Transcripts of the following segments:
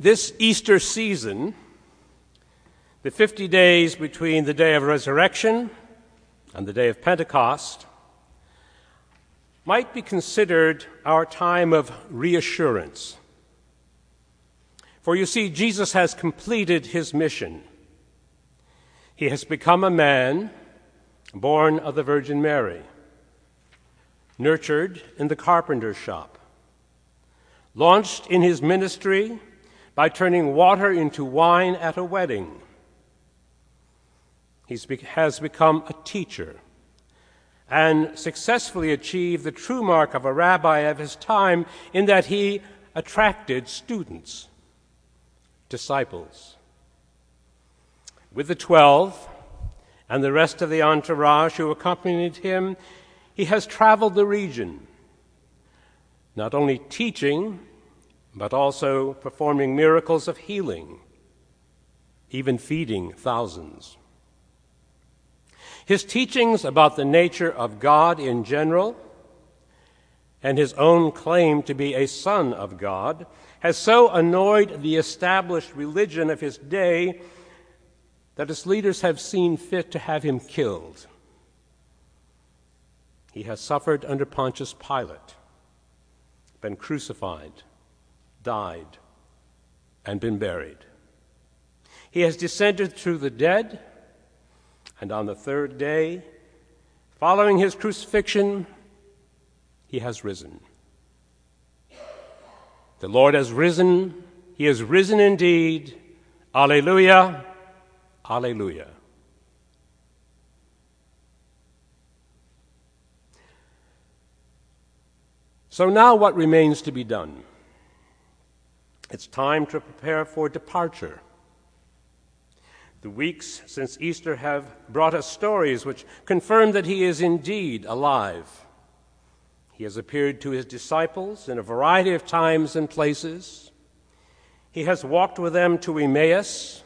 This Easter season, the 50 days between the day of resurrection and the day of Pentecost, might be considered our time of reassurance. For you see, Jesus has completed his mission. He has become a man born of the Virgin Mary, nurtured in the carpenter's shop, launched in his ministry by turning water into wine at a wedding. He has become a teacher and successfully achieved the true mark of a rabbi of his time in that he attracted students, disciples. With the twelve and the rest of the entourage who accompanied him, he has traveled the region, not only teaching, but also performing miracles of healing, even feeding thousands. His teachings about the nature of God in general and his own claim to be a son of God has so annoyed the established religion of his day that its leaders have seen fit to have him killed. He has suffered under Pontius Pilate, been crucified, died, and been buried. He has descended through the dead and on the third day, following his crucifixion, he has risen. The Lord has risen. He has risen indeed. Alleluia. Alleluia. So now what remains to be done? It's time to prepare for departure. The weeks since Easter have brought us stories which confirm that he is indeed alive. He has appeared to his disciples in a variety of times and places. He has walked with them to Emmaus,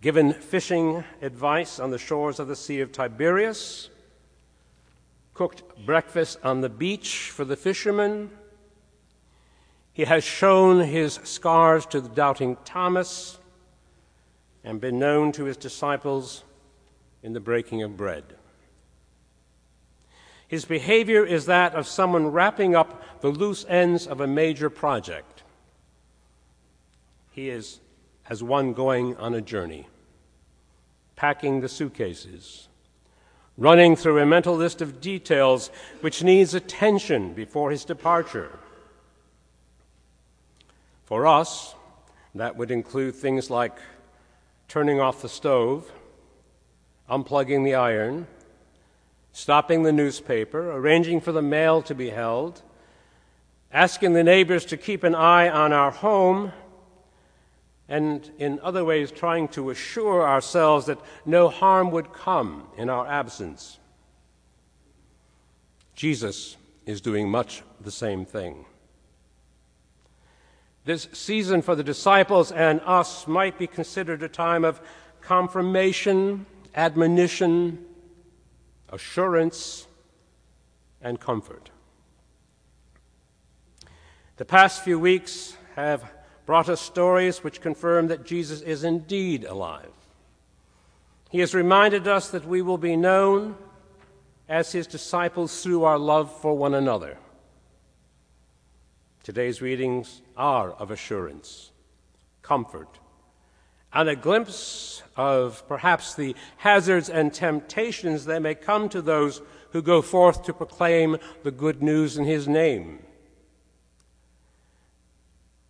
given fishing advice on the shores of the Sea of Tiberias, cooked breakfast on the beach for the fishermen. He has shown his scars to the doubting Thomas and been known to his disciples in the breaking of bread. His behavior is that of someone wrapping up the loose ends of a major project. He is as one going on a journey, packing the suitcases, running through a mental list of details which needs attention before his departure. For us, that would include things like turning off the stove, unplugging the iron, stopping the newspaper, arranging for the mail to be held, asking the neighbors to keep an eye on our home, and in other ways trying to assure ourselves that no harm would come in our absence. Jesus is doing much the same thing. This season for the disciples and us might be considered a time of confirmation, admonition, assurance, and comfort. The past few weeks have brought us stories which confirm that Jesus is indeed alive. He has reminded us that we will be known as his disciples through our love for one another. Today's readings are of assurance, comfort, and a glimpse of perhaps the hazards and temptations that may come to those who go forth to proclaim the good news in His name.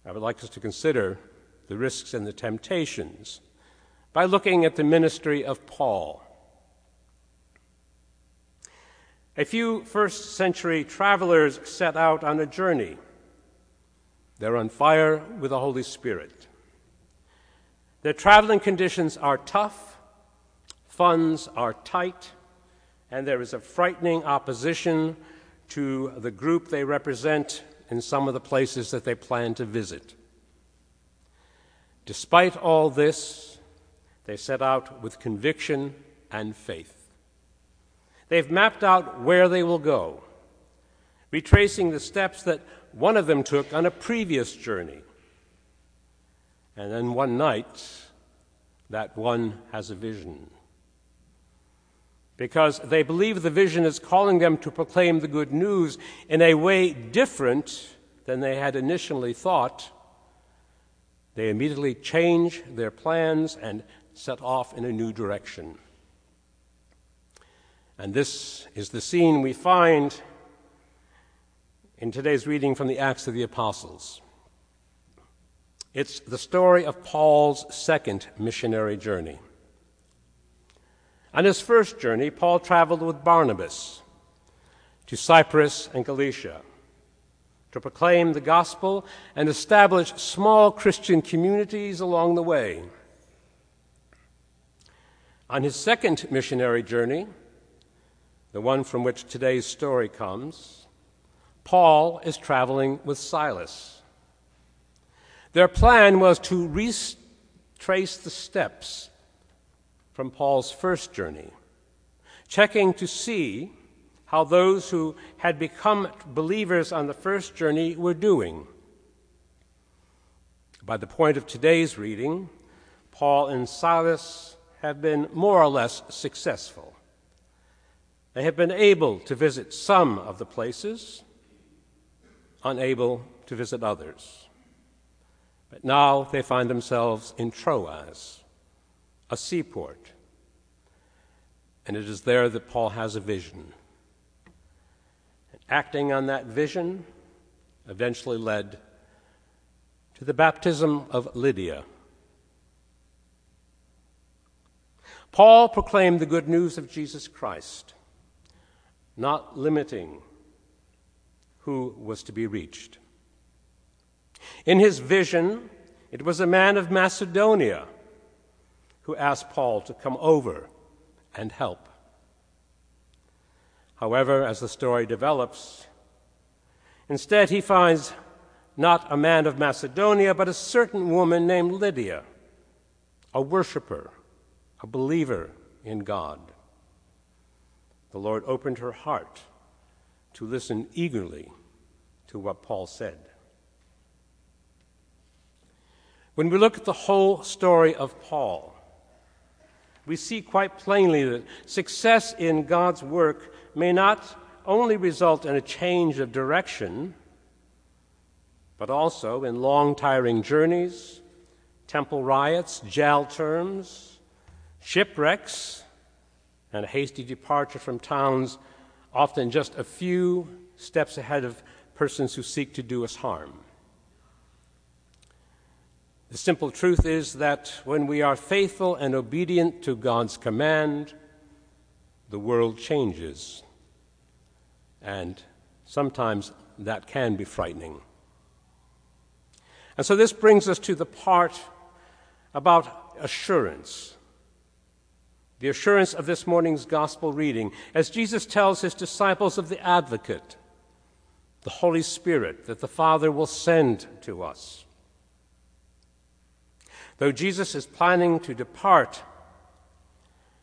I would like us to consider the risks and the temptations by looking at the ministry of Paul. A few first century travelers set out on a journey they're on fire with the Holy Spirit. Their traveling conditions are tough, funds are tight, and there is a frightening opposition to the group they represent in some of the places that they plan to visit. Despite all this, they set out with conviction and faith. They've mapped out where they will go, retracing the steps that one of them took on a previous journey. and then one night, that one has a vision. Because they believe the vision is calling them to proclaim the good news in a way different than they had initially thought, they immediately change their plans and set off in a new direction. And this is the scene we find in today's reading from the Acts of the Apostles. It's the story of Paul's second missionary journey. On his first journey, Paul traveled with Barnabas to Cyprus and Galatia to proclaim the gospel and establish small Christian communities along the way. On his second missionary journey, the one from which today's story comes, Paul is traveling with Silas. Their plan was to retrace the steps from Paul's first journey, checking to see how those who had become believers on the first journey were doing. By the point of today's reading, Paul and Silas have been more or less successful. They have been able to visit some of the places, unable to visit others. But now they find themselves in Troas, a seaport. And it is there that Paul has a vision. And acting on that vision eventually led to the baptism of Lydia. Paul proclaimed the good news of Jesus Christ, not limiting who was to be reached. In his vision, it was a man of Macedonia who asked Paul to come over and help. However, as the story develops, instead he finds not a man of Macedonia, but a certain woman named Lydia, a worshiper, a believer in God. The Lord opened her heart to listen eagerly to what Paul said. When we look at the whole story of Paul, we see quite plainly that success in God's work may not only result in a change of direction, but also in long, tiring journeys, temple riots, jail terms, shipwrecks, and a hasty departure from towns often just a few steps ahead of persons who seek to do us harm. The simple truth is that when we are faithful and obedient to God's command, the world changes. And sometimes that can be frightening. And so this brings us to the part about assurance. The assurance of this morning's gospel reading, as Jesus tells his disciples of the advocate, the Holy Spirit, that the Father will send to us. Though Jesus is planning to depart,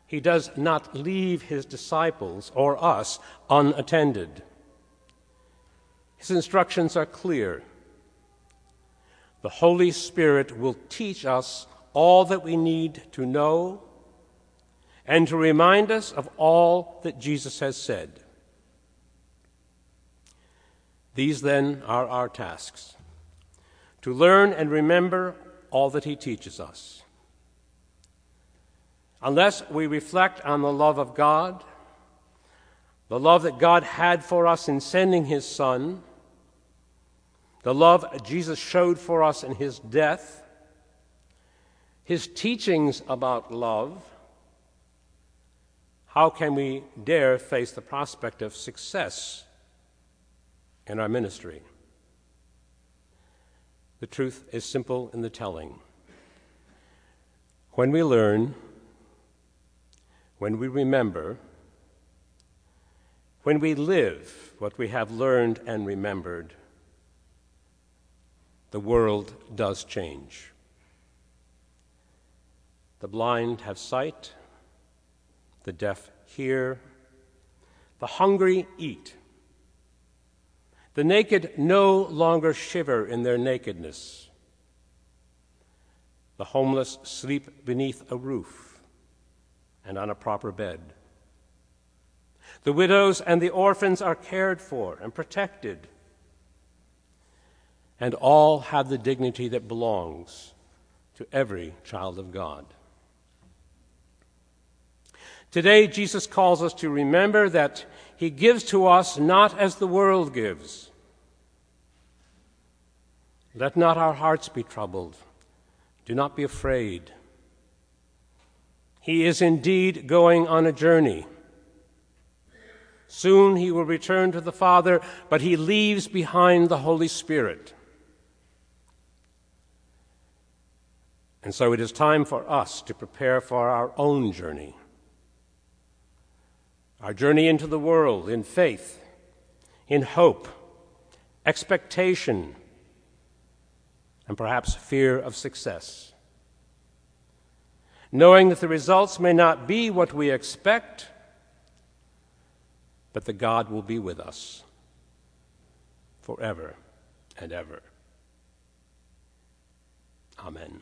he does not leave his disciples or us unattended. His instructions are clear. The Holy Spirit will teach us all that we need to know and to remind us of all that Jesus has said. These then are our tasks to learn and remember all that he teaches us. Unless we reflect on the love of God, the love that God had for us in sending his Son, the love Jesus showed for us in his death, his teachings about love, how can we dare face the prospect of success in our ministry? The truth is simple in the telling. When we learn, when we remember, when we live what we have learned and remembered, the world does change. The blind have sight, the deaf hear, the hungry eat. The naked no longer shiver in their nakedness. The homeless sleep beneath a roof and on a proper bed. The widows and the orphans are cared for and protected. And all have the dignity that belongs to every child of God. Today, Jesus calls us to remember that He gives to us not as the world gives. Let not our hearts be troubled. Do not be afraid. He is indeed going on a journey. Soon he will return to the Father, but he leaves behind the Holy Spirit. And so it is time for us to prepare for our own journey. Our journey into the world in faith, in hope, expectation, and perhaps fear of success. Knowing that the results may not be what we expect, but that God will be with us forever and ever. Amen.